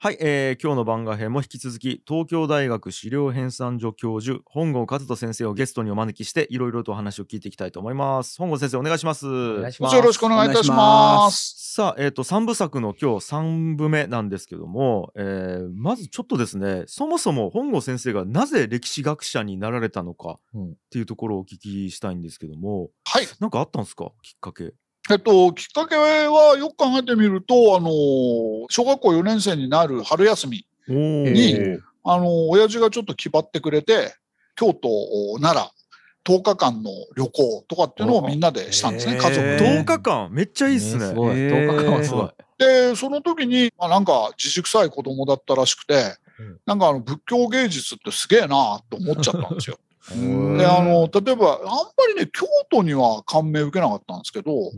はい、えー今日の番外編も引き続き東京大学資料編纂所教授本郷和人先生をゲストにお招きしていろいろとお話を聞いていきたいと思います。本郷先生お願いします。お願いします。よろしくお願いいたします。さあ、えー、と3部作の今日3部目なんですけども、えーまずちょっとですねそもそも本郷先生がなぜ歴史学者になられたのかうんっていうところをお聞きしたいんですけどもはい。なんかあったんですか？きっかけえっと、きっかけはよく考えてみると、あの、小学校4年生になる春休み、にえあの、親父がちょっと気張ってくれて、京都、奈良、10日間の旅行とかっていうのをみんなでしたんですね、家族で。10日間？めっちゃいいっすねすごい。へー10日間はすごい。で、その時に、まあ、なんか、自粛臭い子供だったらしくてうん、なんかあの、仏教芸術ってすげえなと思っちゃったんですよ。うん。で、あの、例えば、あんまりね、京都には感銘受けなかったんですけど、うん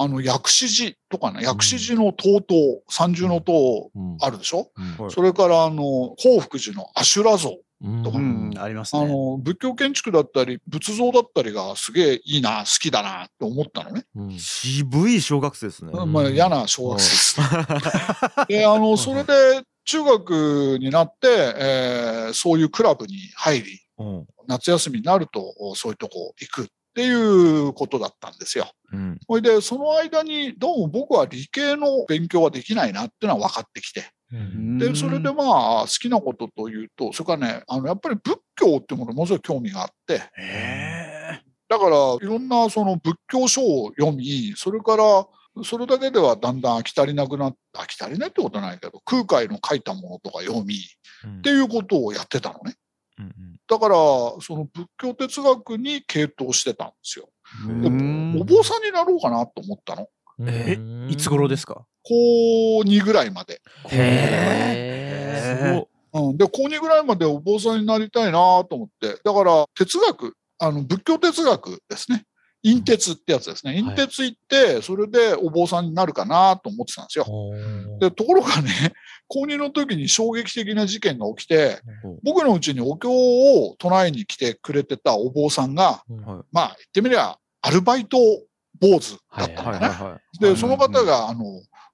あの、薬師寺とかね、薬師寺の塔塔、三重の塔うん。あるでしょ、うん。はいそれから、あの、幸福寺の阿修羅像。うんとか。うん、ありますね。あの、仏教建築だったり、仏像だったりがすげえいいな、好きだなって思ったのね。うん。渋い小学生ですね、ん。まあ嫌な小学生ですね。で、あの、それで中学になって、えーそういうクラブに入り、うん。夏休みになるとそういうとこ行くっていうことだったんですよ。うん。それで、その間にどうも僕は理系の勉強はできないなっていうのは分かってきて。うん。で、それでまあ好きなことというと、それからね、あの、やっぱり仏教っていうものにものすごい興味があって、へだから、いろんなその仏教書を読み、それから、それだけではだんだん飽き足りなくなって、飽き足りないってことはないけど、空海の書いたものとか読み、うん。っていうことをやってたのね。うんだから、その仏教哲学に傾倒してたんですよ。お坊さんになろうかなと思ったの。えうんいつ頃ですか？高2ぐらいまで。へーうん、で、高2ぐらいまでお坊さんになりたいなと思って。だから、哲学、あの、仏教哲学ですね。陰哲ってやつですね。陰哲行って、それでお坊さんになるかなと思ってたんですよ。で、ところがね、高2の時に衝撃的な事件が起きて、僕のうちにお経を唱えに来てくれてたお坊さんが、まあ、言ってみりゃ、アルバイト坊主だったんはいだね。はいはいで、その方が、あの、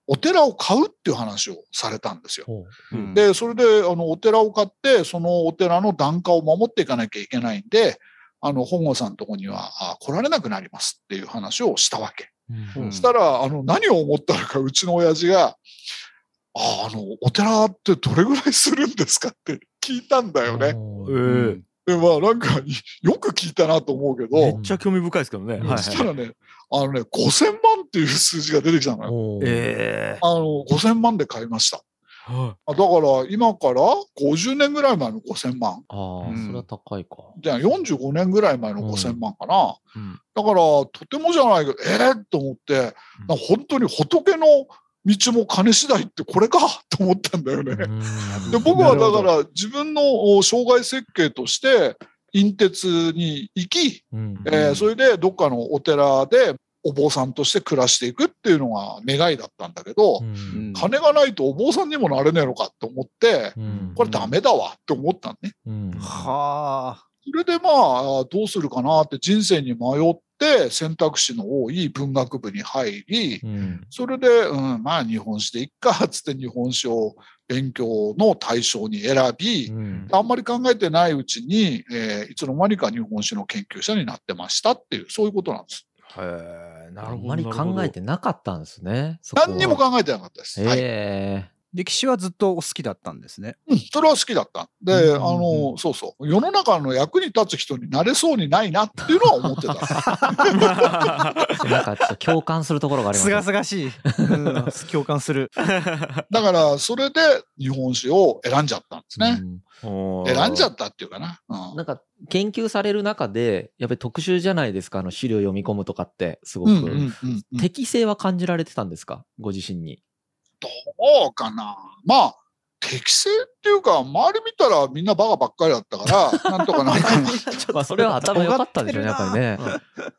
お寺を買うっていう話をされたんですよ。うんで、それで、あの、お寺を買って、そのお寺の檀家を守っていかなきゃいけないんで、あの、本郷さんのとこにはあ来られなくなりますっていう話をしたわけ。うん。そしたら、あの、何を思ったのか、うちの親父が、あ、あの、お寺ってどれぐらいするんですかって聞いたんだよね。えで、まあ、なんか、よく聞いたなと思うけえめどっ、ちゃ興味深いですけどね、うんはいはい。そしたらね、あのね、5000万っていう数字が出てきたのよ。おー。えあの、5000万で買いました。えはあだから、今から50年ぐらい前の5000万。ああ、うん。それは高いか。じゃあ45年ぐらい前の5000万かな。いうん。だから、とてもじゃないけど、えー、と思って、なん。か本当に仏の道も金次第ってこれかと思ったんだよね。で僕はだから自分のお生涯設計として、陰鉄に行き、うん。えーそれでどっかのお寺でお坊さんとして暮らしていくっていうのが願いだったんだけど、うん金がないとお坊さんにもなれねえのかと思って、うんこれダメだわって思ったのね。うんはあ。それでまあ、どうするかなって人生に迷って選択肢の多い文学部に入り、うんそれで、うん、まあ日本史でいっか、つって日本史を勉強の対象に選び、うんあんまり考えてないうちに、えーいつの間にか日本史の研究者になってましたっていう、そういうことなんです。へえなるほどあんまり考えてなかったんですね。何にもか考えてなかったです。はい。え歴史はずっとお好きだったんですね。うん、それは好きだった。で、うんあの、そうそう。世の中の役に立つ人になれそうにないなっていうのは思ってた。えなんかちょっと共感するところがありますすね。がすがしい。うん共感する。だから、それで日本史を選んじゃったんですね。選選んじゃったっていうかな。うんなんか研究される中でやっぱり特殊じゃないですかあの資料読み込むとかってすごく、うんうんうんうん適性は感じられてたんですか？ご自身に。どうかな。まあ、適正っていうか、周り見たらみんなバカばっかりだったから、なんとかなるかなまあそれは頭良かったでしょうねやっぱりね。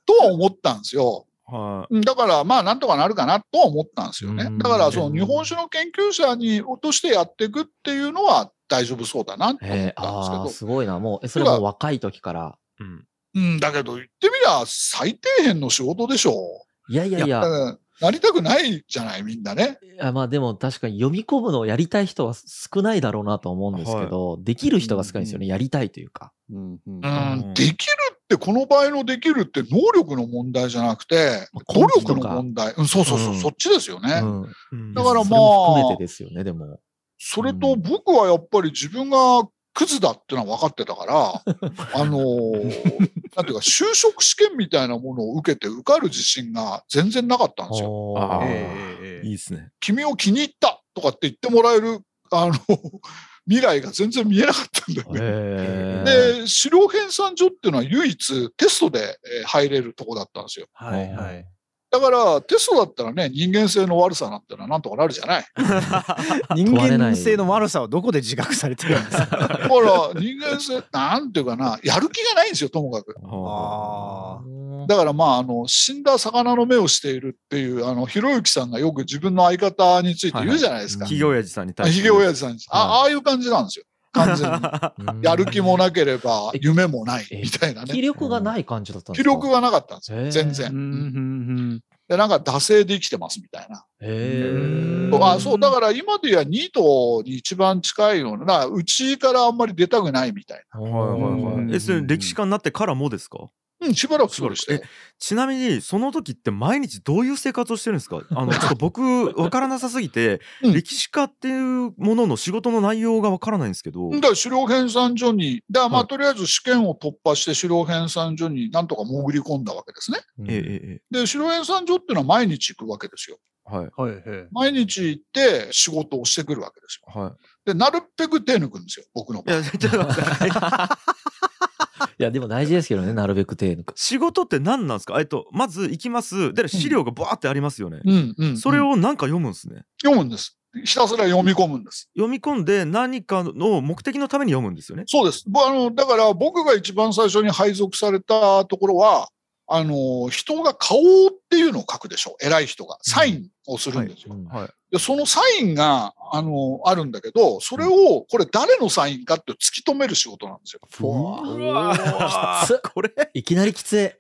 とは思ったんですよ。はうんだから、まあ、なんとかなるかなとは思ったんですよねうん。だから、その日本酒の研究者にとしてやっていくっていうのは大丈夫そうだなと思えー、ったんですけどああ。すごいなもうえそれも若い時から。うんうん、だけど言ってみりゃ最底辺の仕事でしょいやいやいやなりたくないじゃない、みんなね。いやまあでも確かに読み込むのをやりたい人は少ないだろうなと思うんですけど、できる人が少ないですよね。やりたいというか。うんうんうん、できるって、この場合のできるって能力の問題じゃなくて、努力の問題。うん、そうそうそう、うんそっちですよね。うん。うんだからまあ含めてですよね、でも。それと僕はやっぱり自分がクズだってのは分かってたから、あのーなんていうか、就職試験みたいなものを受けて受かる自信が全然なかったんですよ。ええええええいいですね。君を気に入ったとかって言ってもらえる、あの、未来が全然見えなかったんだよね。で、資料編纂所っていうのは唯一テストでえー入れるとこだったんですよ。はいはい。だから、テストだったらね、人間性の悪さなんてのはなんとかなるじゃない。人間性の悪さはどこで自覚されてるんですか？だから、人間性、なんていうかな、やる気がないんですよ、ともかく。あだからまあ、あの、死んだ魚の目をしているっていう、あの、ひろゆきさんがよく自分の相方について言うじゃないですか。ひげおやじさんに対して。ひげおやじさんに。あ、はいああいう感じなんですよ。完全に。うんやる気もなければえ夢もないえみたいなね。気力がない感じだったんですか？気力がなかったんですよ。全あ。然。で、なんか惰性で生きてますみたいな。あそう、だから今で言えばニートに一番近いような、うちからあんまり出たくないみたいはいはいはい。え、それ歴史家になってからもですか？な。うん、しばらくそうでしたよ。ちなみにその時って毎日どういう生活をしてるんですか？あの ちょっと僕わからなさすぎて、うん歴史家っていうものの仕事の内容がわからないんですけど、だから狩猟編纂所に、だからまはいあとりあえず試験を突破して狩猟編纂所になんとか潜り込んだわけですね。うんええええで、狩猟編纂所っていうのは毎日行くわけですよ。はいはいはい。毎日行って仕事をしてくるわけですよ。はで、なるべく手抜くんですよ、僕のい。いやちょっと待っていや、でも大事ですけどね、なるべく手抜く。仕事って何なんですか？えっとまず行きますで資料がバーってありますよね、うんうん。それうんをなんか読むんですね？読むんです。ひたすら読み込むんです。読み込んで何かの目的のために読むんですよね？そうです。ぼあのだから僕が一番最初に配属されたところは、あの、人が顔っていうのを書くでしょ？偉い人が。サインをするんですよ。うんはいで、そのサインが、あの、あるんだけど、それを、これ誰のサインかって突き止める仕事なんですよ。うわうわきつこれ？いきなりきつい。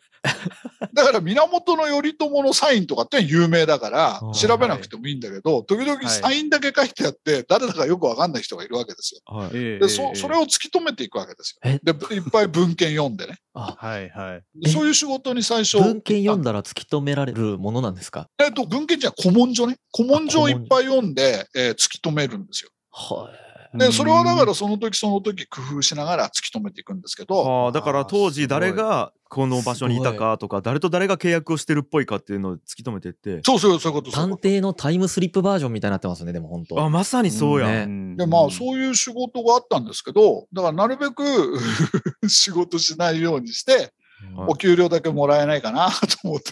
だから源頼朝のサインとかって有名だからうん調べなくてもいいんだけど、時々サインだけ書いてあって、誰だかよくわかんない人がいるわけですよ。はいええで、そ、それを突き止めていくわけですよ。え？で、いっぱい文献読んでね。あ、はいはい。でそういう仕事に最初。文献読んだら突き止められるものなんですか？えっと、文献じゃ古文書ね。古文書をいっぱい読んで、えー突き止めるんですよ。はい。で、それはだからその時その時工夫しながら突き止めていくんですけど、あーだから当時誰がこの場所にいたかとか誰と誰が契約をしてるっぽいかっていうのを突き止めてって。そうそう、そういうこと、探。偵のタイムスリップバージョンみたいになってますね、でも本当。あまさにそうや、ね。んで、まあ、そういう仕事があったんですけど、だからなるべく 仕事しないようにして、はいお給料だけもらえないかなと思って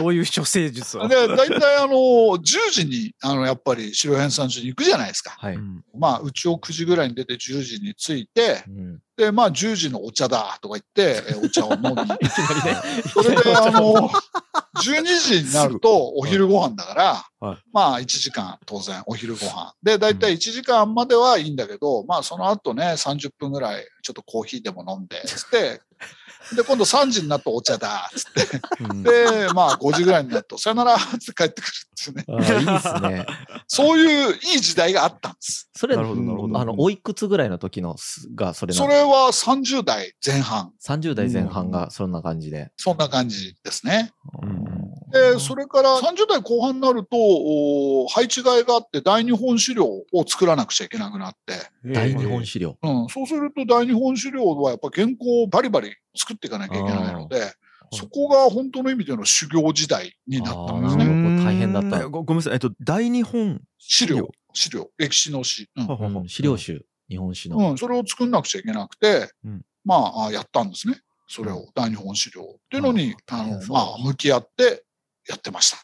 そういう処世術を。て。で、大体あの、10時に、あの、やっぱり白編纂所に行くじゃないですか。はい。うんまあ、うちを9時ぐらいに出て10時に着いて、うんで、まあ、10時のお茶だとか言って、えお茶を飲み、いきなりね。それで、あの、12時になるとお昼ご飯だから、はいまあ1時間当然お昼ご飯。で、だいたい1時間まではいいんだけど、まあその後ね、30分ぐらいちょっとコーヒーでも飲んで、つって、で、今度3時になるとお茶だ、つって。うんで、まあ5時ぐらいになると、さよなら、つって帰ってくるっていうね。いいですね。そういういい時代があったんです。それ、なるほどなるほどあの、おいくつぐらいの時のすがそれそれは30代前半。30代前半がそんな感じで。そんな感じですね。うんで、それから30代後半になると、お配置換えがあって大日本資料を作らなくちゃいけなくなって、大日本資料。うん、そうすると大日本資料はやっぱ原稿をバリバリ作っていかなきゃいけないので、そこが本当の意味での修行時代になったんですね。大変だった。えごごめんなさい。えっと大日本資料、資料、歴史の史。うん。資料集、日本史の。うん、それを作んなくちゃいけなくて、うん。まああ、やったんですね。それを、大日本資料っていうのに、あの、まあ、向き合ってやってました。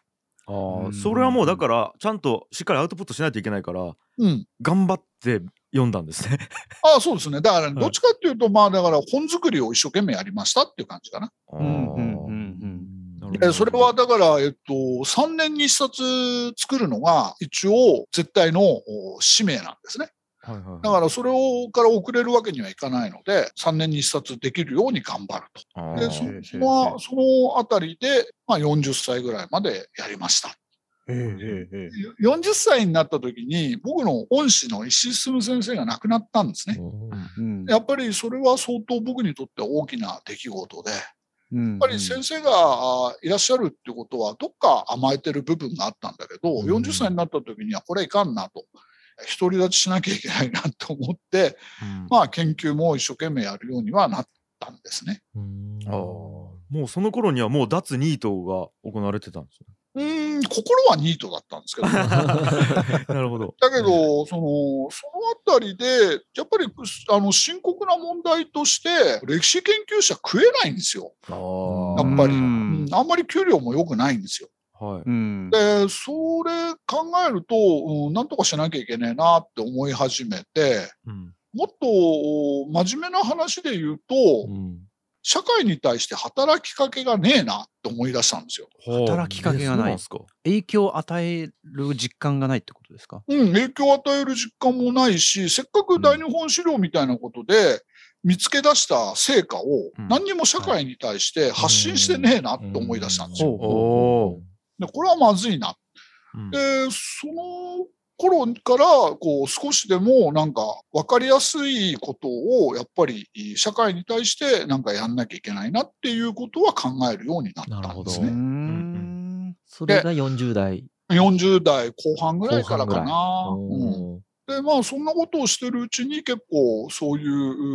あーうんそれはもうだからちゃんとしっかりアウトプットしないといけないからうん。頑張って読んだんですね。ああ、そうですね。だから、いどっちかっていうと、まあ、だから本作りを一生懸命やりましたっていう感じかな。あーうんうんうんなるほどえそれはだから、えっと、3年に1冊作るのが一応絶対のお使命なんですね。はいはいはい。だからそれをから遅れるわけにはいかないので、3年に1冊できるように頑張ると。で、そそのそのあたりで、まあ、40歳ぐらいまでやりました。へえへえへえ40歳になった時に、僕の恩師の石井進先生が亡くなったんですね。うん。やっぱりそれは相当僕にとって大きな出来事で、やうん。っぱり先生があいらっしゃるってことは、どっか甘えてる部分があったんだけど、うん。40歳になった時にはこれいかんなと。独り立ちしなきゃいけないなと思って、うんまあ研究も一生懸命やるようにはなったんですね。うんあーもうその頃にはもう脱ニートが行われてたんですうーん、心はニートだったんですけど、だね。なるほど。けど、その、そのあたりで、やっぱり、あの、深刻な問題として、歴史研究者食えないんですよ。あやっぱり。あんまり給料も良くないんですよ。あ。はい。うん。で、それ考えると、うん、なんとかしなきゃいけねえなって思い始めて、うん。もっと真面目な話で言うと、うん。社会に対して働きかけがねえなって思い出したんですよ。働きかけがない。影響を与える実感がないってことですか？うん、影響を与える実感もないし、せっかく大日本資料みたいなことで見つけ出した成果をうん。何にも社会に対して発信してねえなって思い出したんですよ。でこれはまずいな。うん。で、その頃から、こう、少しでもなんか分かりやすいことを、やっぱり社会に対してなんかやんなきゃいけないなっていうことは考えるようになったんですね。んそれが40代。40代後半ぐらいからかな。うんうんで、まあ、そんなことをしてるうちに結構そうい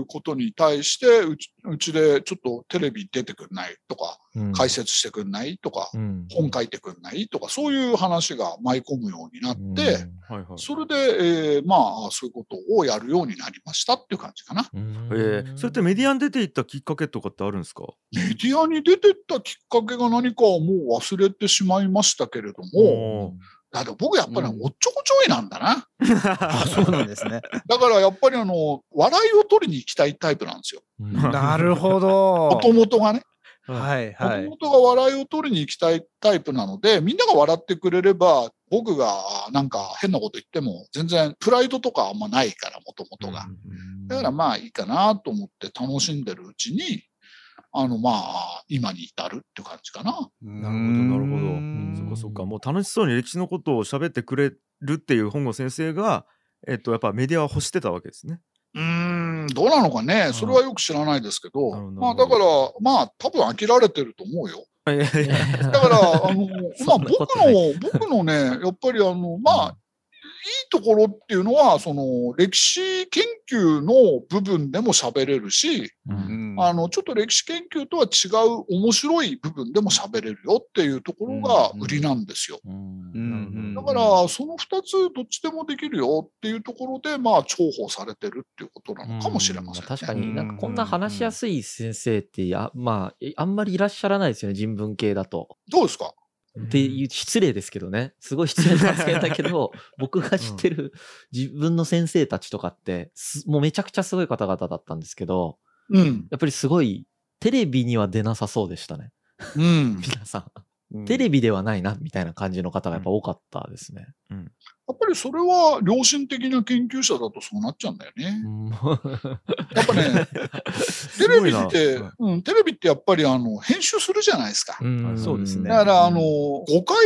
うことに対して、うちうちでちょっとテレビ出てくんないとか、うん。解説してくんないとか、うん。本書いてくんないとか、そういう話が舞い込むようになって、はいはい。それで、えーまあ、そういうことをやるようになりましたっていう感じかな。うん。えー、それってメディアに出ていったきっかけとかってあるんですか？メディアに出てったきっかけが何かはもう忘れてしまいましたけれども、おだって僕やっぱりうんおっちょこちょいなんだな。あ そうなんですねだからやっぱりあの、笑いを取りに行きたいタイプなんですよ。うん なるほどもともとがね。はいはいもともとが笑いを取りに行きたいタイプなので、みんなが笑ってくれれば、僕がなんか変なこと言っても、全然プライドとかあんまないから、もともとが。だからまあいいかなと思って楽しんでるうちに、あのまあ、今に至るっていう感じかな。なるほどなるほど。うん。そっかそっか。もう楽しそうに歴史のことを喋ってくれるっていう本郷先生がえっとやっぱメディアは欲してたわけですね。うーん、どうなのかね。それはよく知らないですけど、なるほど。まあだから、まあ多分飽きられてると思うよ。だから、あの、まあ僕の、僕のね、やっぱりあの、まあ、いいところっていうのは、その、歴史研究の部分でも喋れるし、うんあの、ちょっと歴史研究とは違う面白い部分でも喋れるよっていうところが売りなんですよ。だから、その二つどっちでもできるよっていうところで、まあ、重宝されてるっていうことなのかもしれませんね。確かになんかこんうなん話しやすい先生ってあまあえあんまりいらっしゃらないですよね人文系だと。どうですか？っていう失礼ですけどね。すごい失礼な発言だけど 僕が知ってる自分の先生たちとかってすもうめちゃくちゃすごい方々だったんですけどうん。やっぱりすごいテレビには出なさそうでしたねうん。皆さん。うんテレビではないなみたいな感じの方がやっぱ多かったですね。やっぱりそれは良心的な研究者だとそうなっちゃうんだよね。やっぱね、テレビって、はいうん、テレビってやっぱりあの、編集するじゃないですか。うんそうですねだから、あの、誤解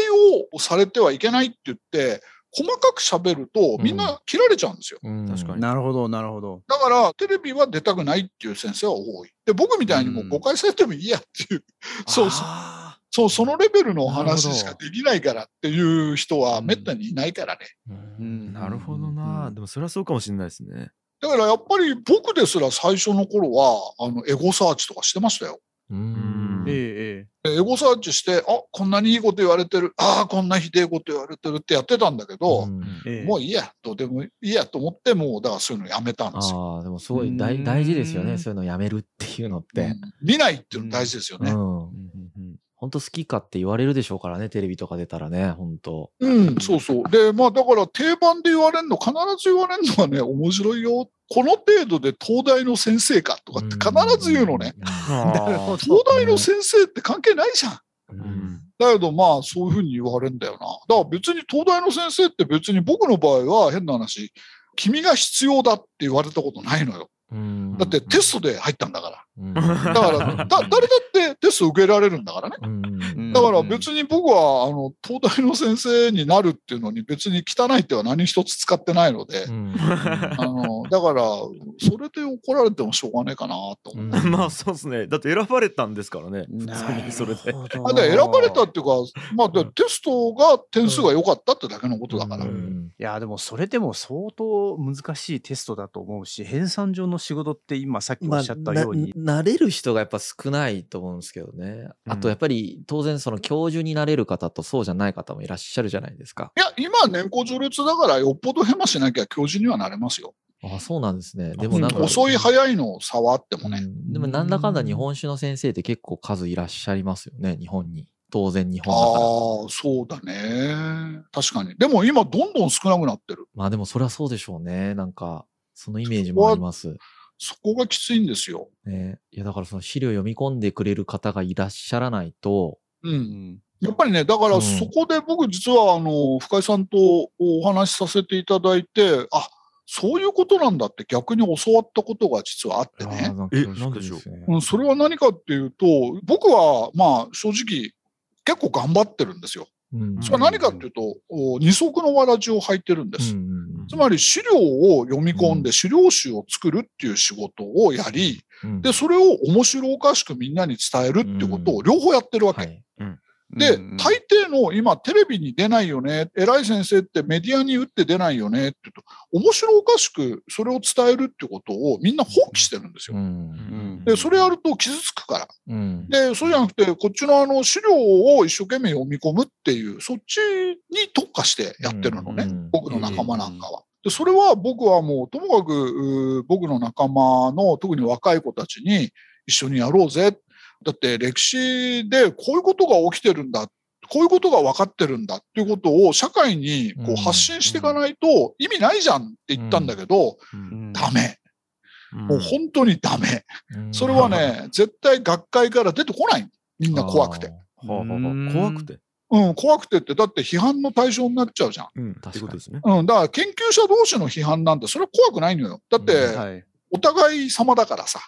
をされてはいけないって言って、細かく喋るとみんな切られちゃうんですよ。うん。確かに。なるほどなるほど。だから、テレビは出たくないっていう先生は多い。で、僕みたいにもう誤解されてもいいやっていう、そうそう、あそう、そのレベルのなるほど話しかできないからっていう人はめったにいないからね。うん。なるほどな、でもそれはそうかもしれないですね。だからやっぱり僕ですら最初の頃は、あの、エゴサーチとかしてましたよ。うんーえええエゴサーチして、あ、こんなにいいこと言われてる。ああ、こんなひでえこと言われてるってやってたんだけど、うんえええもういいや、どうでもいいやと思って、もう、だからそういうのやめたんですよ。ああ、でもすごい大うん大事ですよね。そういうのやめるっていうのってうん。見ないっていうの大事ですよね。うん。うんうん本当好きかって言われるでしょうからね、テレビとか出たらね、本当。うん、そうそう。で、まあだから定番で言われるの、必ず言われるのはね、面白いよ。この程度で東大の先生かとかって必ず言うのね。。東大の先生って関係ないじゃん。だけどまあそういうふうに言われるんだよな。だから別に東大の先生って別に僕の場合は変な話、君が必要だって言われたことないのよ。うんだってテストで入ったんだから。うん。だから、だ 誰だってテスト受けられるんだからね。うんだから別に僕は、あの、東大の先生になるっていうのに別に汚いっては何一つ使ってないのでう、ん。あの、だから、それで怒られてもしょうがないかなと思う。うん。まあそうですね。だって選ばれたんですからね。それで。あで選ばれたっていうか、まあ、でテストが点数が良かったってだけのことだから。うん。いやでもそれでも相当難しいテストだと思うし編纂上の仕事って今さっきおまあ、っしゃったように、な慣れる人がやっぱ少ないと思うんですけどね。あとやっぱり当然その教授になれる方とそうじゃない方もいらっしゃるじゃないですか。いや、今は年功序列だから、よっぽどヘマしなきゃ教授にはなれますよ。あそうなんですね。でもなんか、うん遅い早いの差はあってもね。うんでもなんだかんだ日本酒の先生って結構数いらっしゃいますよね、日本に。当然日ああ本だから。ー、そうだね。確かに。でも今、どんどん少なくなってる。まあでもそれはそうでしょうね。なんか、そのイメージもあります。そこがきついんですよ。ね、いやだからその資料読み込んでくれる方がいらっしゃらないと、う。うんんやっぱりね、だかうんらそこで僕実は、あの、深井さんとお話しさせていただいて、あ、そういうことなんだって逆に教わったことが実はあってね。えなんでしょう？うん、それは何かっていうと、僕は、まあ、正直、結構頑張ってるんですよ。うん。それは何かっていうと、お二足のわらじを履いてるんです。つまり資料を読み込んうん。で資料集を作るっていう仕事をやり、うん。で、それを面白おかしくみんなに伝えるっていうことを両方やってるわけ。はい。で、うん大抵の今テレビに出ないよね、偉い先生ってメディアに打って出ないよねって言うと、面白おかしくそれを伝えるってことをみんな放棄してるんですうよ。んで、それやると傷つくから。うんで、そうじゃなくて、こっちのあの資料を一生懸命読み込むっていう、そっちに特化してやってるのね、うん僕の仲間なんかは。で、それは僕はもう、ともかく僕の仲間の、特に若い子たちに一緒にやろうぜ。だって歴史でこういうことが起きてるんだ。こういうことが分かってるんだっていうことを社会にこう発信していかないと意味ないじゃんって言ったんだけど、うんダメ。もう本当にダメ。うんそれはね、絶対学会から出てこない。みんな怖くて。。怖くて？うん、怖くてって、だって批判の対象になっちゃうじゃん。うんかにってことですねうん、だから研究者同士の批判なんて、それは怖くないのよ。だって、お互い様だからさ。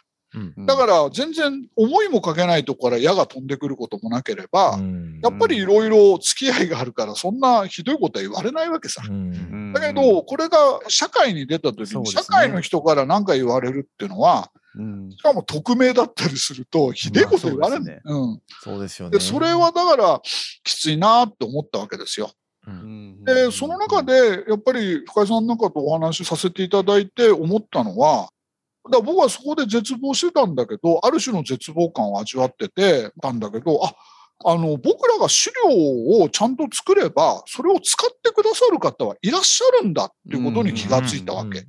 うんだから、全然思いもかけないとこから矢が飛んでくることもなければ、うんやっぱりいろいろ付き合いがあるから、そんなひどいことは言われないわけさ。うんだけど、これが社会に出た時に、社会の人から何か言われるっていうのは、うんしかも匿名だったりすると、ひでえこと言われる、ねうん。そうですよね。で、それはだから、きついなって思ったわけですよ。うんで、その中で、やっぱり深井さんなんかとお話しさせていただいて思ったのは、だ僕はそこで絶望してたんだけど、ある種の絶望感を味わっててたんだけど、あ、あの、僕らが資料をちゃんと作れば、それを使ってくださる方はいらっしゃるんだっていうことに気がついたわけ。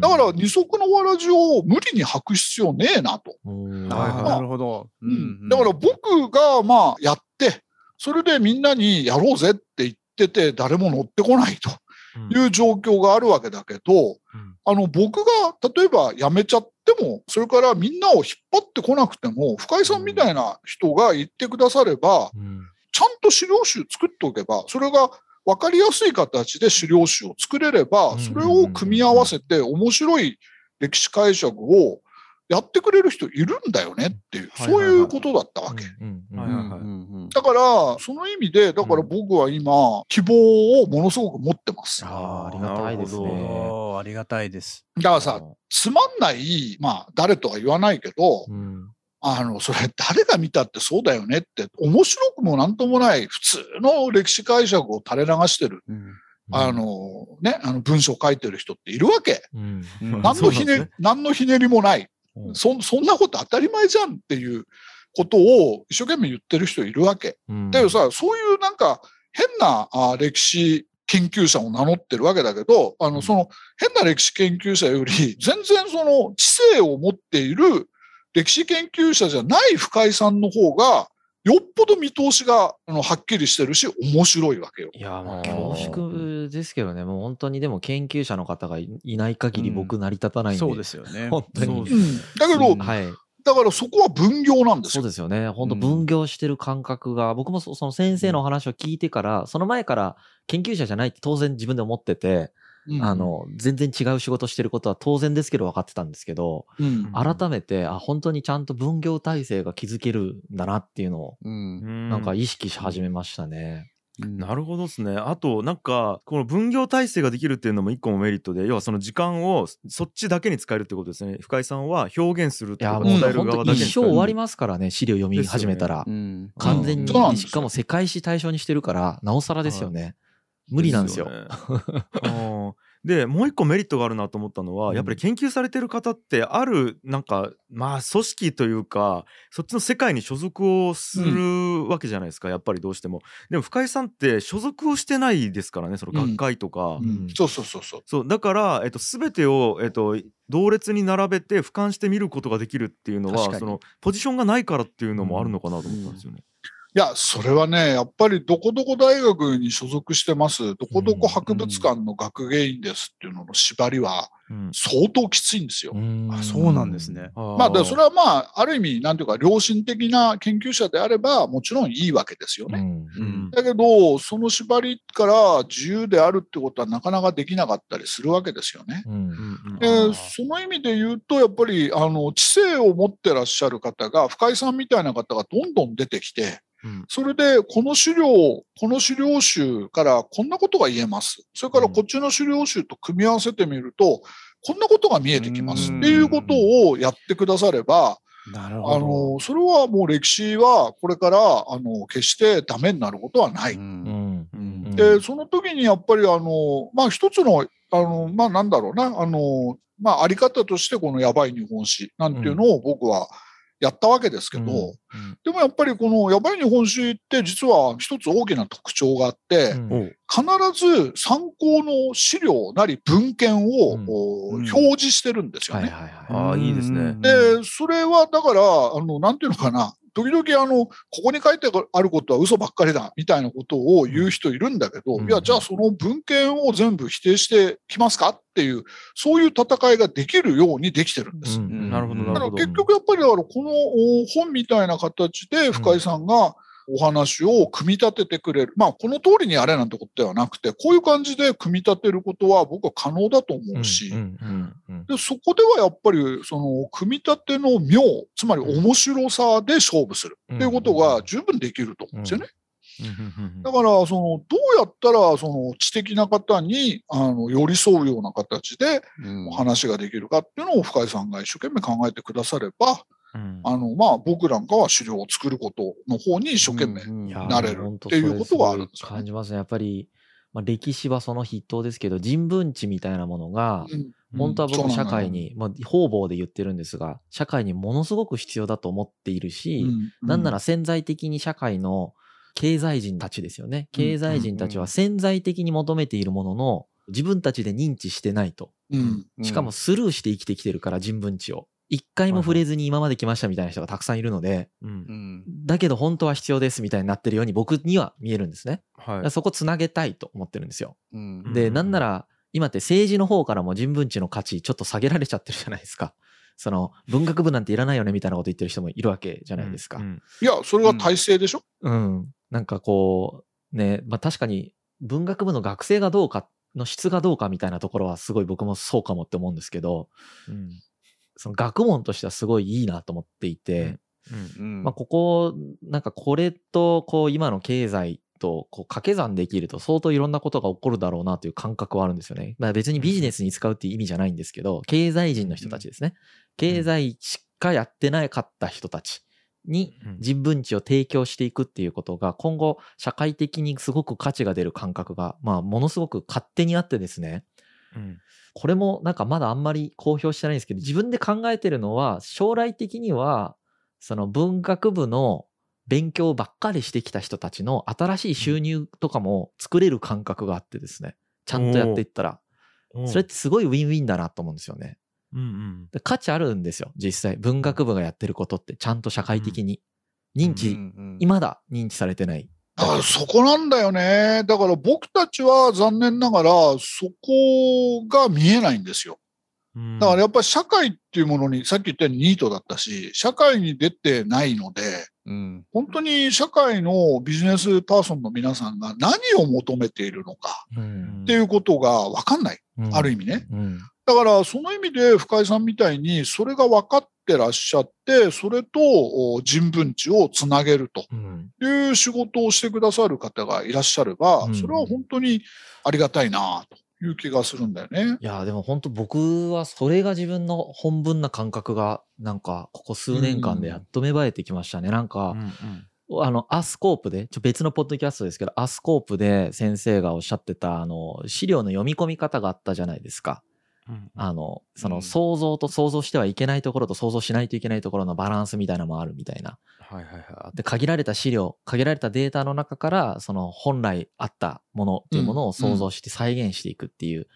だから、二足のわらじを無理に履く必要ねえなと。なるほど。うんだから僕がまあやって、それでみんなにやろうぜって言ってて、誰も乗ってこないという状況があるわけだけど、あの僕が例えば辞めちゃっても、それからみんなを引っ張ってこなくても、深井さんみたいな人が言ってくだされば、うん。ちゃんと資料集作っておけば、それが分かりやすい形で資料集を作れれば、うん。それを組み合わせて面白い歴史解釈をやってくれる人いるんだよねっていう、そういうことだったわけ。だから、その意味で、だから僕は今、希望をものすごく持ってます。だかああ、ありがたいですね。ありがたいです。らさ、つまんない、まあ、誰とは言わないけど、うんあの、それ誰が見たってそうだよねって、面白くもなんともない普通の歴史解釈を垂れ流してる、あ、の、ね、あの文章を書いてる人っているわけ。うんうん何のひねね何のひねりもない。うん。そ、そんなこと当たり前じゃんっていうことを一生懸命言ってる人いるわけ。うん。だけどさ、そういうなんか変なあ歴史研究者を名乗ってるわけだけど、あの、その変な歴史研究者より、全然その知性を持っている歴史研究者じゃない深井さんの方が、よっぽど見通しがあのはっきりしてるし、面白いわけよ。いや、まあ、恐縮ですけどね、もう本当にでも研究者の方がいいない限り僕成り立たないんで。そうですよね。本当にそううん。だけど、うんはい。だからそこは分業なんですそうよ。ですよね。本当分業してる感覚が、僕もそその先生の話を聞いてから、その前から研究者じゃないって当然自分で思ってて、うんあ、の、全然違う仕事してることは当然ですけど分かってたんですけど、うん改めて、あ、本当にちゃんと分業体制が築けるんだなっていうのを、うん。なんか意識し始めましたね。なるほどですね。あとなんかこの分業体制ができるっていうのも一個のメリットで要はその時間をそっちだけに使えるってことですね。深井さんは表現するってこともう伝える側本当一だけに使える生終わりますからね、資料読み始めたら。うん。完全に、しかも世界史対象にしてるから、なおさらですよね。無理なんですよ。ねうんでもう一個メリットがあるなと思ったのは、うんやっぱり研究されてる方ってあるなんかまあ組織というかそっちの世界に所属をするわけじゃないですか、やっぱりどうしても。でも深井さんって所属をしてないですからねその学会とか。うんそうそうそうそう。そうだから、えっと、全てを、えっと、同列に並べて俯瞰して見ることができるっていうのはそのポジションがないからっていうのもあるのかなと思ったんですよね。いや、それはね、やっぱりどこどこ大学に所属してます、どこどこ博物館の学芸員ですっていうのの縛りはうん。相当きついんですよ。あ、そうなんですね。まあ、でそれはまあ、ある意味、なんていうか、良心的な研究者であれば、もちろんいいわけですよね。うんうん。だけど、その縛りから自由であるってことはなかなかできなかったりするわけですよね。うん。うんうん。でその意味で言うと、やっぱりあの知性を持ってらっしゃる方が、深井さんみたいな方がどんどん出てきて、うん。それでこの資料、この資料集からこんなことが言えます。それからこっちの資料集と組み合わせてみると、こんなことが見えてきます。っていうことをやってくだされば、なるほど。あの、それはもう歴史はこれから、あの、決してダメになることはない。うん。うん。うん。で、その時にやっぱりあの、まあ一つの、あの、まあなんだろうな、あの、まああり方としてこのやばい日本史なんていうのを僕はやったわけですけど、うんでもやっぱりこのやばい日本史って実は一つ大きな特徴があって、うん。必ず参考の資料なり文献を、うん。こううん。表示してるんですよね。あーいいですね。で、それはだから、あの、なんていうのかな、時々あの、ここに書いてあることは嘘ばっかりだ、みたいなことを言う人いるんだけど、うんいや、じゃあその文献を全部否定してきますかっていう、そういう戦いができるようにできてるんです。うんなるほどなるほど。だから結局やっぱりだからこのお本みたいな形で深井さんがお話を組み立ててくれる。まあこの通りにやれなんてことではなくて、こういう感じで組み立てることは僕は可能だと思うし、でそこではやっぱりその組み立ての妙、つまり面白さで勝負する。っていうことが十分できると思うんですよね。だから、その、どうやったら、その、知的な方に、あの、寄り添うような形でうん。お話ができるかっていうのを深井さんが一生懸命考えてくだされば、うんあの、まあ、僕なんかは資料を作ることの方に一生懸命。なれるっていうことがあるんですよね感じますね。やっぱり、まあ、歴史はその筆頭ですけど、人文知みたいなものが、うん本当は僕社会に、まあ、方々で言ってるんですが、社会にものすごく必要だと思っているし、うんなんなら潜在的に社会の経済人たちですよね。経済人たちは潜在的に求めているものの自分たちで認知してないと。うん。しかもスルーして生きてきてるから人文知を。一回も触れずに今まで来ましたみたいな人がたくさんいるので、うんうんだけど本当は必要ですみたいになってるように僕には見えるんですね。はいだからそこつなげたいと思ってるんですよ。うんで、うんなんなら今って政治の方からも人文知の価値ちょっと下げられちゃってるじゃないですか。その文学部なんていらないよねみたいなこと言ってる人もいるわけじゃないですか。うんいや、それが体制でしょ、うん。なんかこう、ね、まあ確かに文学部の学生がどうかの質がどうかみたいなところはすごい僕もそうかもって思うんですけど、うんその学問としてはすごいいいなと思っていて、うん。うんまあここ、なんかこれとこう今の経済とこう掛け算できると相当いろんなことが起こるだろうなという感覚はあるんですよね。まあ別にビジネスに使うっていう意味じゃないんですけど、経済人の人たちですね。経済しかやってなかった人たちにうん。人文知を提供していくっていうことが今後社会的にすごく価値が出る感覚が、まあものすごく勝手にあってですね、うんこれもなんかまだあんまり公表してないんですけど、自分で考えてるのは、将来的には、その文学部の勉強ばっかりしてきた人たちの新しい収入とかも作れる感覚があってですね、ちゃんとやっていったら、それってすごいウィンウィンだなと思うんですよね。うんうんで価値あるんですよ、実際。文学部がやってることって、ちゃんと社会的に。認知、うん今だ認知されてない。だからそこなんだよね。だから僕たちは残念ながらそこが見えないんですよ。うんだからやっぱり社会っていうものに、さっき言ったようにニートだったし、社会に出てないので、うん本当に社会のビジネスパーソンの皆さんが何を求めているのかうんっていうことが分かんない。うんある意味ね。うん。だから、その意味で深井さんみたいに、それが分かってらっしゃって、それとお人文知をつなげるとうん。いう仕事をしてくださる方がいらっしゃればうん、それは本当にありがたいなという気がするんだよね。いや、でも本当僕はそれが自分の本分な感覚が、なんか、ここ数年間でやっと芽生えてきましたね。なんか、あの、アスコープで、ちょ別のポッドキャストですけど、アスコープで先生がおっしゃってた、あの、資料の読み込み方があったじゃないですか。あの、そうのん。想像と想像してはいけないところと想像しないといけないところのバランスみたいなのもあるみたいな。はいはいはい。で、限られた資料、限られたデータの中から、その本来あったものっていうものを想像して再現していくっていう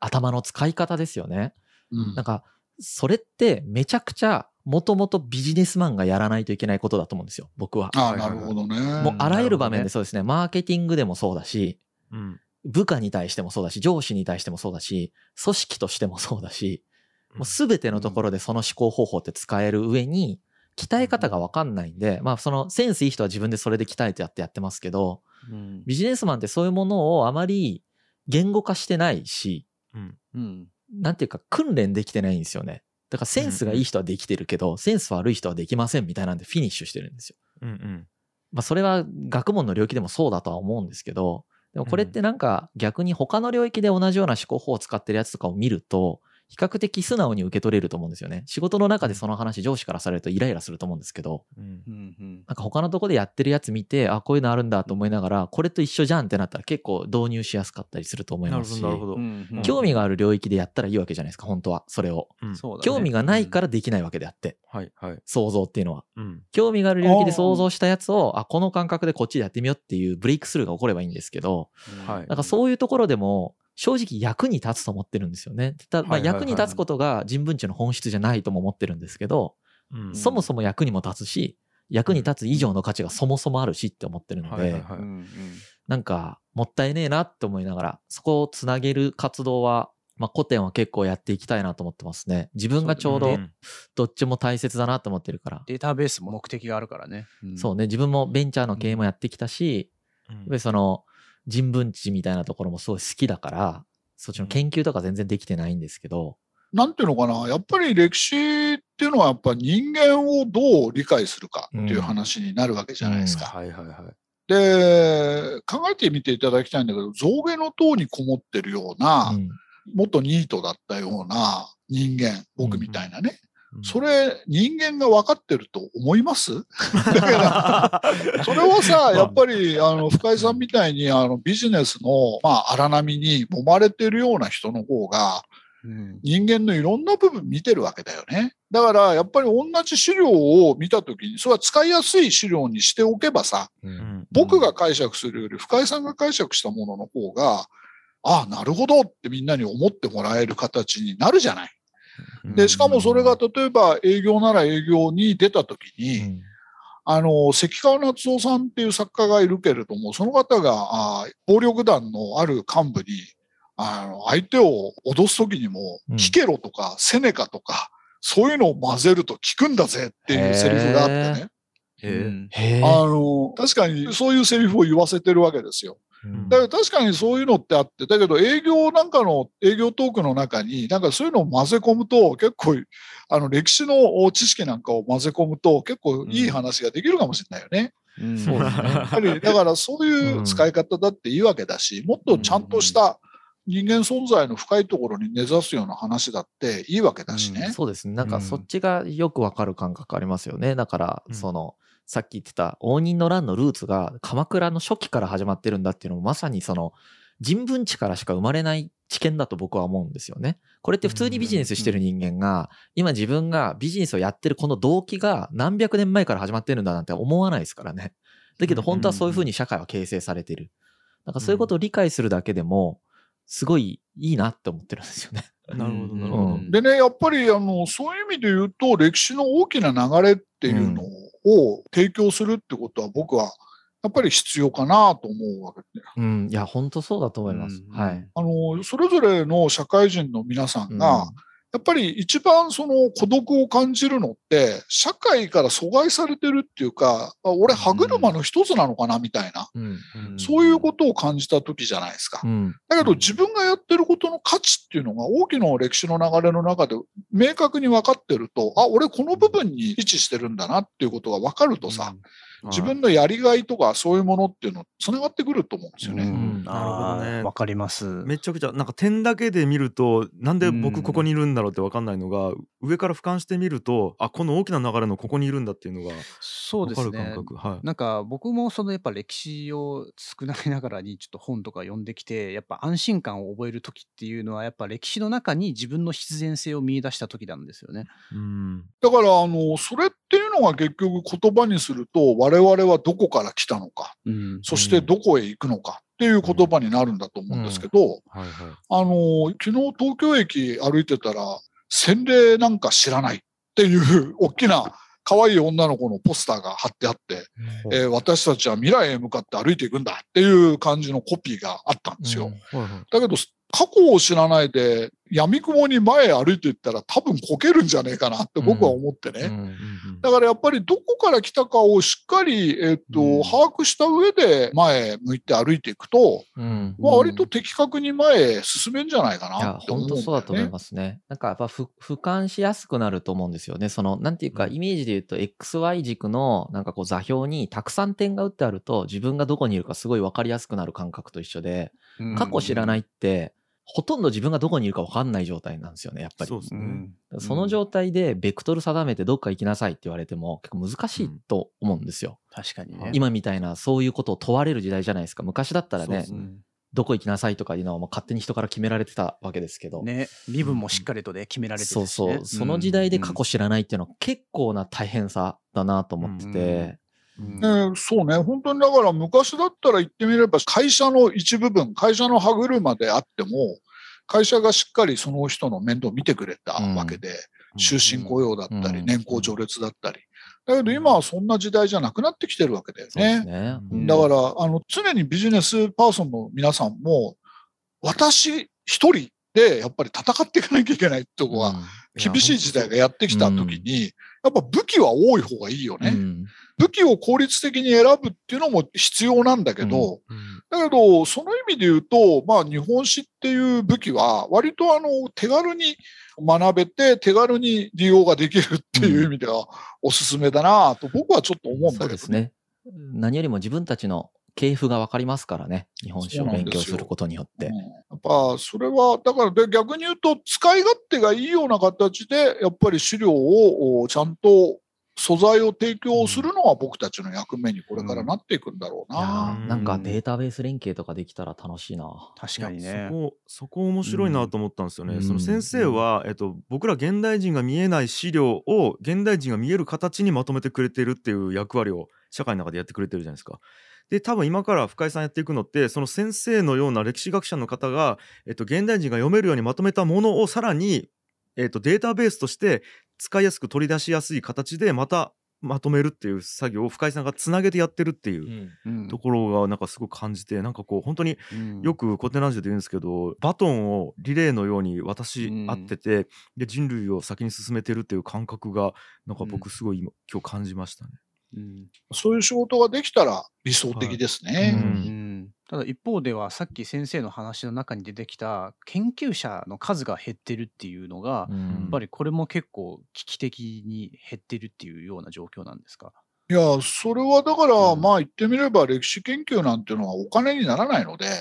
頭の使い方ですよね。うん。なんか、それってめちゃくちゃもともとビジネスマンがやらないといけないことだと思うんですよ、僕は。ああ、なるほどね。もうあらゆる場面でそうですね、マーケティングでもそうだし、うん。部下に対してもそうだし、上司に対してもそうだし、組織としてもそうだし、もうすべてのところでその思考方法って使える上に、鍛え方がわかんないんで、まあそのセンスいい人は自分でそれで鍛えてやってやってますけど、うん。ビジネスマンってそういうものをあまり言語化してないし、うんうんなんていうか訓練できてないんですよね。だからセンスがいい人はできてるけど、センス悪い人はできませんみたいなんでフィニッシュしてるんですよ。うんうんまあそれは学問の領域でもそうだとは思うんですけど、でもこれってなんか逆に他の領域で同じような思考法を使ってるやつとかを見ると、比較的素直に受け取れると思うんですよね。仕事の中でその話上司からされるとイライラすると思うんですけど、なんか他のとこでやってるやつ見て、あ、こういうのあるんだと思いながら、これと一緒じゃんってなったら結構導入しやすかったりすると思いますし、興味がある領域でやったらいいわけじゃないですか、本当は。それを。興味がないからできないわけであって、はいはい。想像っていうのは。うん。興味がある領域で想像したやつを、あ、この感覚でこっちでやってみようっていうブレイクスルーが起こればいいんですけど、はい。なんかそういうところでも、正直役に立つと思ってるんですよね。たまあ役に立つことが人文知の本質じゃないとも思ってるんですけど、うん。そもそも役にも立つし、役に立つ以上の価値がそもそもあるしって思ってるので、なんかもったいねえなって思いながら、そこをつなげる活動は、まあ古典は結構やっていきたいなと思ってますね。自分がちょうどうん。どっちも大切だなと思ってるから。データベースも目的があるからね。うん。そうね、自分もベンチャーの経営もやってきたし、やっぱりその人文知みたいなところもすごい好きだから、そっちの研究とか全然できてないんですけど、なんていうのかな、やっぱり歴史っていうのは、やっぱ人間をどう理解するかっていう話になるわけじゃないですか。はいはいはい。で、考えてみていただきたいんだけど、象牙の塔にこもってるような、うん。もっとニートだったような人間、僕みたいなね。うん。それ、人間が分かってると思います？だから、それはさ、やっぱり、あの、深井さんみたいに、あの、ビジネスの、まあ、荒波に揉まれてるような人の方が、うん。人間のいろんな部分見てるわけだよね。だから、やっぱり同じ資料を見たときに、それは使いやすい資料にしておけばさ、うん。僕が解釈するより深井さんが解釈したものの方が、ああ、なるほどってみんなに思ってもらえる形になるじゃない。で、しかもそれが例えば営業なら営業に出たときに、うん。あの、関川夏夫さんっていう作家がいるけれども、その方が、あ暴力団のある幹部に、あの、相手を脅すときにも、うん。キケロとかセネカとか、そういうのを混ぜると効くんだぜっていうセリフがあってね。あの、確かにそういうセリフを言わせてるわけですよ。うんだから確かにそういうのってあって、だけど営業なんかの、営業トークの中に、なんかそういうのを混ぜ込むと、結構、あの、歴史の知識なんかを混ぜ込むと、結構いい話ができるかもしれないよね。うんそうですねやっぱり、だからそういう使い方だっていいわけだし、もっとちゃんとした人間存在の深いところに根ざすような話だっていいわけだしね。そうですね。なんかうんそっちがよくわかる感覚ありますよね。だから、うんその、さっき言ってた応仁の乱のルーツが鎌倉の初期から始まってるんだっていうのもまさにその人文知からしか生まれない知見だと僕は思うんですよね。これって普通にビジネスしてる人間が、今自分がビジネスをやってるこの動機が何百年前から始まってるんだなんて思わないですからね。だけど本当はそういうふうに社会は形成されてる。なんかそういうことを理解するだけでも、すごいいいなって思ってるんですよね。なるほどなるほどうんでね、やっぱりあのそういう意味で言うと、歴史の大きな流れっていうのを提供するってことは、僕はやっぱり必要かなと思うわけで、うん。いや、本当そうだと思います。うんはい。あのそれぞれの社会人の皆さんが、やっぱり一番その孤独を感じるのって、社会から阻害されてるっていうか、あ俺歯車の一つなのかなみたいな、うん。そういうことを感じた時じゃないですかう。ん。だけど自分がやってることの価値っていうのが大きな歴史の流れの中で明確に分かってると、あ、俺この部分に位置してるんだなっていうことが分かるとさ、自分のやりがいとかそういうものっていうの繋がってくると思うんですよね。んなるほどねわかります。めちゃくちゃなんか点だけで見るとなんで僕ここにいるんだろうって分かんないのが、上から俯瞰してみるとあこの大きな流れのここにいるんだっていうのがそうです分かる感ね。覚、はいなんか僕もそのやっぱ歴史を少ないながらにちょっと本とか読んできてやっぱ安心感を覚える時っていうのはやっぱ歴史の中に自分の必然性を見出した時なんですよね。うんだから、あの、それっていうのが結局言葉にすると、我々はどこから来たのか、うん。そしてどこへ行くのかっていう言葉になるんだと思うんですけど、あの、昨日東京駅歩いてたら、洗礼なんか知らないっていう大きな可愛い女の子のポスターが貼ってあって、えー私たちは未来へ向かって歩いていくんだっていう感じのコピーがあったんですよ。うん。はいはい。だけど、過去を知らないで、闇雲に前へ歩いていったら多分こけるんじゃねえかなって僕は思ってね。うんうんうんだからやっぱりどこから来たかをしっかり、えっと、うん把握した上で前へ向いて歩いていくと、うん。まあ、割と的確に前へ進めんじゃないかなって思うんだよね。本当そうだと思いますね。なんかやっぱふ俯瞰しやすくなると思うんですよね。その、なんていうか、うんイメージで言うと、XY 軸のなんかこう座標にたくさん点が打ってあると、自分がどこにいるかすごい分かりやすくなる感覚と一緒で、過去知らないって、ほとんど自分がどこにいるか分かんない状態なんですよね、やっぱりそね、うんその状態で、ベクトル定めてどっか行きなさいって言われても、結構難しいと思うんですよ。確かにね。今みたいな、そういうことを問われる時代じゃないですか。昔だったらねねどこ行きなさいとかいうのはもう勝手に人から決められてたわけですけど。ね、身分もしっかりとで決められてるし、ね、そうそう。その時代で過去知らないっていうのは結構な大変さだなと思ってて。うん。ねそうね、本当にだから昔だったら言ってみれば会社の一部分、会社の歯車であっても、会社がしっかりその人の面倒を見てくれたわけで、終身雇用だったり、うん。年功序列だったり。だけど今はそんな時代じゃなくなってきてるわけだよね。ね。うん。だから、あの、常にビジネスパーソンの皆さんも、私一人でやっぱり戦っていかなきゃいけないってとこが、厳しい時代がやってきた時に、やっぱ武器は多い方がいいよね。うん武器を効率的に選ぶっていうのも必要なんだけど、うんだけど、その意味で言うと、まあ、日本史っていう武器は、割とあの、手軽に学べて、手軽に利用ができるっていう意味では、おすすめだなと、僕はちょっと思うんそうだけどね。ですね。何よりも自分たちの系譜が分かりますからね。日本史を勉強することによってうん。やっぱ、それは、だからで逆に言うと、使い勝手がいいような形で、やっぱり資料をおちゃんと素材を提供するのは僕たちの役目にこれからなっていくんだろういやな。ーなんかデータベース連携とかできたら楽しいな。確かにねそ。こそこ面白いなと思ったんですよね。うんその先生は、えっと、僕ら現代人が見えない資料を現代人が見える形にまとめてくれてるっていう役割を社会の中でやってくれてるじゃないですか。で多分今から深井さんやっていくのってその先生のような歴史学者の方が、えっと、現代人が読めるようにまとめたものをさらに、えっと、データベースとして使いやすく取り出しやすい形でまたまとめるっていう作業を深井さんがつなげてやってるっていううん。ところがなんかすごく感じてなんかこう本当にうん。よく古典ラジオで言うんですけどバトンをリレーのように渡しうん。合ってて、で人類を先に進めてるっていう感覚がなんか僕すごい今,、今日感じましたね。うん。そういう仕事ができたら理想的ですね。うん。うんただ一方ではさっき先生の話の中に出てきた研究者の数が減ってるっていうのが、うん。やっぱりこれも結構危機的に減ってるっていうような状況なんですか？いや、それはだから、うん。まあ言ってみれば歴史研究なんていうのはお金にならないので、うん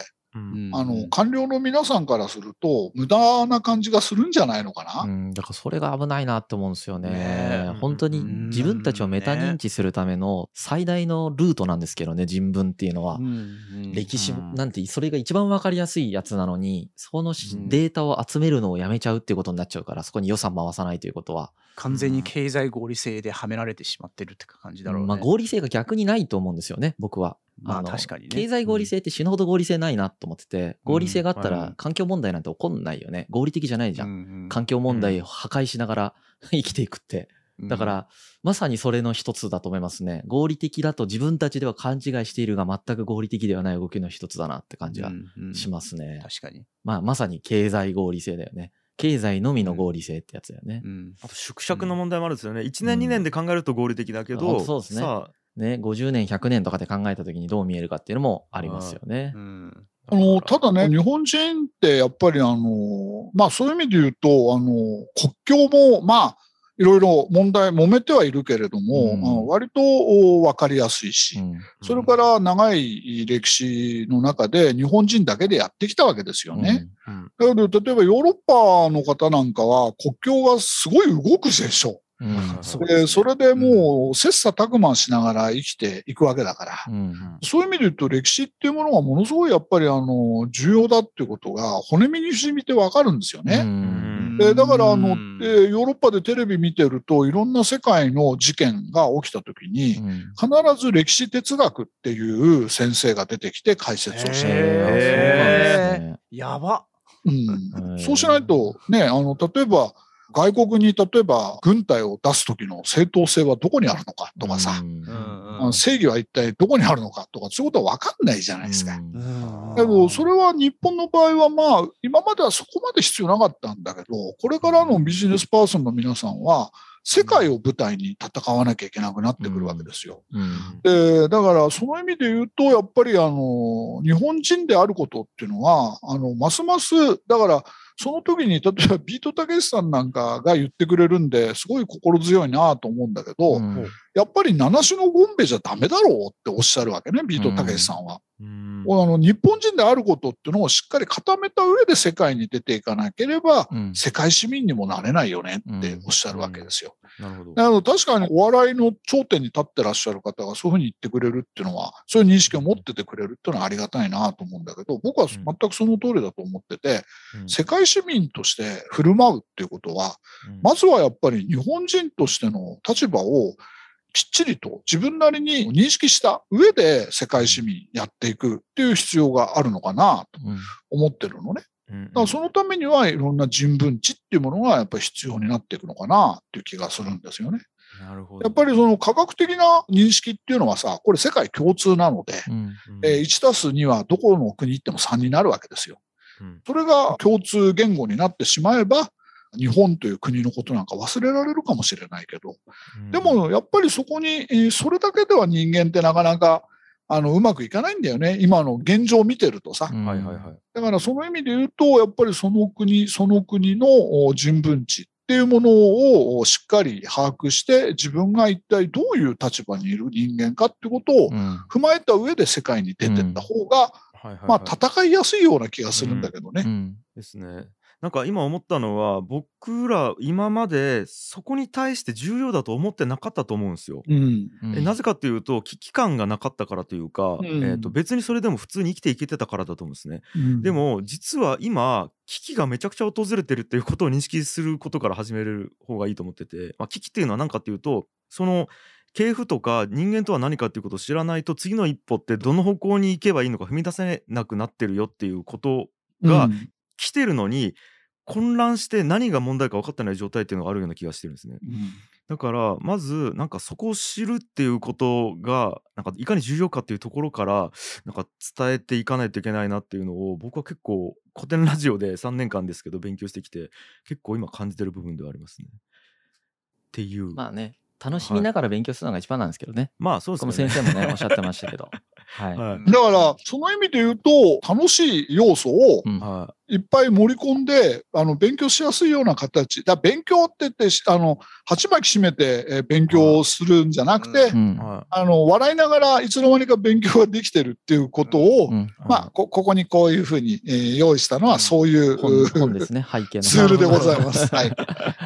あの、官僚の皆さんからすると無駄な感じがするんじゃないのかな？うん、だからそれが危ないなって思うんですよね。ねえ本当にうん自分たちをメタ認知するための最大のルートなんですけどね、人文っていうのは。歴史うんなんてそれが一番わかりやすいやつなのに、そのデータを集めるのをやめちゃうっていうことになっちゃうから、そこに予算回さないということは。完全に経済合理性ではめられてしまってるって感じだろうね。まあ合理性が逆にないと思うんですよね、僕は。まあの確かにね経済合理性って死ぬほど合理性ないなと思ってて、合理性があったはいら環境問題なんて起こんないよね。合理的じゃないじゃん。ん環境問題を破壊しながら 生きていくって。だか、ら、まさにそれの一つだと思いますね。合理的だと自分たちでは勘違いしているが全く合理的ではない動きの一つだなって感じがしすますね。確かに。まあ、まさに経済合理性だよね。経済のみの合理性ってやつだよね。うんあと縮尺の問題もあるんですよね。1年2年で考えると合理的だけあど、そうですねさね、50年、100年とかで考えた時にどう見えるかっていうのもありますよね。う。ん。あの、ただね、日本人ってやっぱりあの、まあそういう意味で言うと、あの、国境も、まあ、いろいろ問題、揉めてはいるけれども、うん。割とお分かりやすいし、うん。あそれから長い歴史の中で日本人だけでやってきたわけですよね。うん。だけど、例えばヨーロッパの方なんかは国境がすごい動くでしょ。うん。そうで、それでもう切磋琢磨しながら生きていくわけだから。うんそういう意味で言うと歴史っていうものがものすごいやっぱりあの重要だっていうことが骨身に染みてわかるんですよね。うん。でだからあの、うんえーヨーロッパでテレビ見てるといろんな世界の事件が起きた時にうん。必ず歴史哲学っていう先生が出てきて解説をしてる。やば。うん。そうしないとね、あの、例えば外国に例えば軍隊を出す時の正当性はどこにあるのかとかさ、正義は一体どこにあるのかとかそういうことは分かんないじゃないですか。うん。うんだけど、それは日本の場合はまあ、今まではそこまで必要なかったんだけど、これからのビジネスパーソンの皆さんは、世界を舞台に戦わなきゃいけなくなってくるわけですよ。うん。で、だからその意味で言うと、やっぱりあの、日本人であることっていうのは、あの、ますます、だから、その時に、例えばビートたけしさんなんかが言ってくれるんで、すごい心強いなと思うんだけど、うん。やっぱり七種のゴンベじゃダメだろうっておっしゃるわけね、ビートたけしさんは。うん。あの日本人であることっていうのをしっかり固めた上で世界に出ていかなければ、うん。世界市民にもなれないよねっておっしゃるわけですよ。なるほど。だから確かにお笑いの頂点に立ってらっしゃる方がそういうふうに言ってくれるっていうのは、そういう認識を持っててくれるっていうのはありがたいなと思うんだけど、僕は全くその通りだと思ってて、うん。世界市民として振る舞うっていうことは、うんまずはやっぱり日本人としての立場をきっちりと自分なりに認識した上で世界市民やっていくっていう必要があるのかなとうん思ってるのね。うんだからそのためにはいろんな人文知っていうものがやっぱり必要になっていくのかなっていう気がするんですよね。なるほど。やっぱりその科学的な認識っていうのはさ、これ世界共通なので、うんうん、えー1たす2はどこの国行っても3になるわけですよ。うん。それが共通言語になってしまえば、日本という国のことなんか忘れられるかもしれないけど、うん。で、もやっぱりそこに、えーそれだけでは人間ってなかなかあのうまくいかないんだよね。今の現状を見てるとさ。だからその意味で言うと、やっぱりその国、その国のお人文知っていうものをおしっかり把握して、自分が一体どういう立場にいる人間かってことをうん。踏まえた上で世界に出てった方が、はいはいはいまあ戦いやすいような気がするんだけどね。うんですね。なんか今思ったのは僕ら今までそこに対して重要だと思ってなかったと思うんですよ。うん。うんえなぜかっていうと危機感がなかったからというか、うんえー、と別にそれでも普通に生きていけてたからだと思うんですね。うんで、も実は今危機がめちゃくちゃ訪れてるっていうことを認識することから始める方がいいと思ってて、まあ、危機っていうのは何かっていうとその系譜とか人間とは何かっていうことを知らないと次の一歩ってどの方向に行けばいいのか踏み出せなくなってるよっていうことがうん来てるのに混乱して何が問題か分かってない状態っていうのがあるような気がしてるんですね。だからまずなんかそこを知るっていうことがなんかいかに重要かっていうところからなんか伝えていかないといけないなっていうのを僕は結構古典ラジオで3年間ですけど勉強してきて結構今感じてる部分ではありますね。っていうままあね、楽しみながら勉強するのが一番なんですけどね。あそうですよね。先生もね、おっしゃってましたけど。はい。はいだから、その意味で言うと、楽しい要素をうんはいっぱい盛り込んで、あの、勉強しやすいような形。だ勉強って言って、しあの、鉢巻き締めてえー勉強するんじゃなくて、うんはあの、笑いながらいつの間にか勉強ができてるっていうことを、うんいまあ、こ、ここにこういうふうに、えー用意したのは、そういう、本本ですね、背景の。ツールでございます。はい。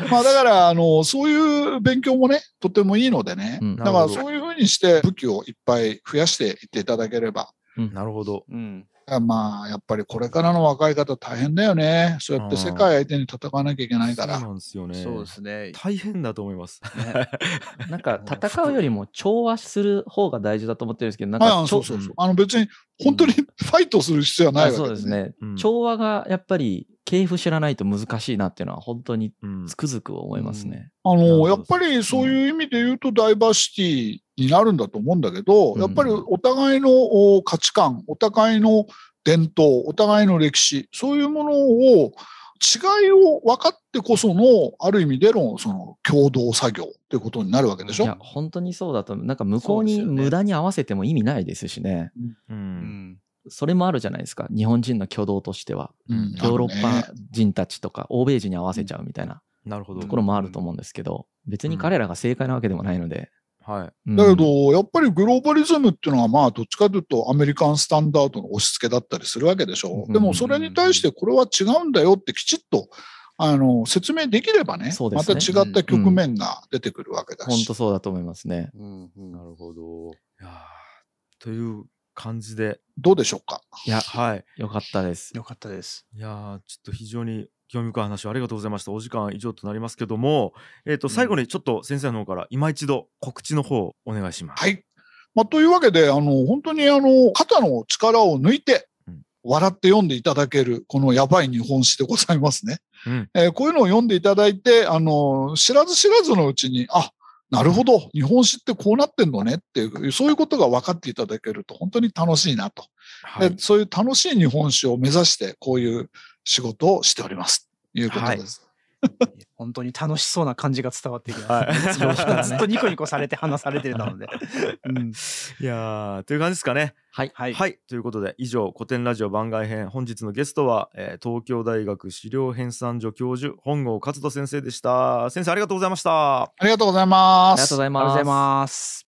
まあ、だから、あの、そういう勉強もね、とてもいいのでね。うんだから、そういうふうにして武器をいっぱい増やしていっていただければ、なるほど。うん。まあ、やっぱりこれからの若い方大変だよね。そうやって世界相手に戦わなきゃいけないから。そうなんですよね。そうですね。大変だと思います。ね なんか戦うよりも調和する方が大事だと思ってるんですけど、なんはいあかそうそうそう。あの別に本当にファイトする必要はないあわけそうですねうん。調和がやっぱり系譜知らないと難しいなっていうのは本当にうんつくづく思いますね。あなるほどの、やっぱりそういう意味で言うとダイバーシティになるんだと思うんだけど、うんやっぱりお互いのお価値観、お互いの伝統、お互いの歴史、そういうものを違いを分かってこその、ある意味での、その、共同作業っていうことになるわけでしょ？いや、本当にそうだと、なんか向こうに無駄に合わせても意味ないですしね。う。うんん。それもあるじゃないですか。日本人の挙動としては。うんヨーロッパ人たちとか、欧米人に合わせちゃうみたいななるほどと。ころもあると思うんですけど、別に彼らが正解なわけでもないので。はい。うんだけど、やっぱりグローバリズムっていうのは、まあ、どっちかというとアメリカンスタンダードの押し付けだったりするわけでしょ。うんでも、それに対してこれは違うんだよってきちっと、あの、説明できればね、そうですねまた違った局面が出てくるわけだし。本当そうだと思いますね。うんうんなるほど。いやーという感じで、どうでしょうか？いや、はい。よかったです。よかったです。いやーちょっと非常に興味深い話をありがとうございました。お時間以上となりますけども、えっ、と、最後にちょっと先生の方から今一度告知の方お願いします。はい。まあ、というわけで、あの、本当にあの、肩の力を抜いてうん、笑って読んでいただける、このやばい日本史でございますね。うん。えーこういうのを読んでいただいて、あの、知らず知らずのうちに、あ、なるほど、日本史ってこうなってんのねっていう、そういうことが分かっていただけると本当に楽しいなと。はいで。そういう楽しい日本史を目指して、こういう仕事をしております。ということです。本当に楽しそうな感じが伝わってきます。はいずっとニコニコされて話されてるので。うんいやーという感じですかね。はい。はい。はい、ということで以上古典ラジオ番外編本日のゲストは、えー東京大学資料編纂所教授本郷勝人先生でした先生ありがとうございましたありがとうございますありがとうござい。ます。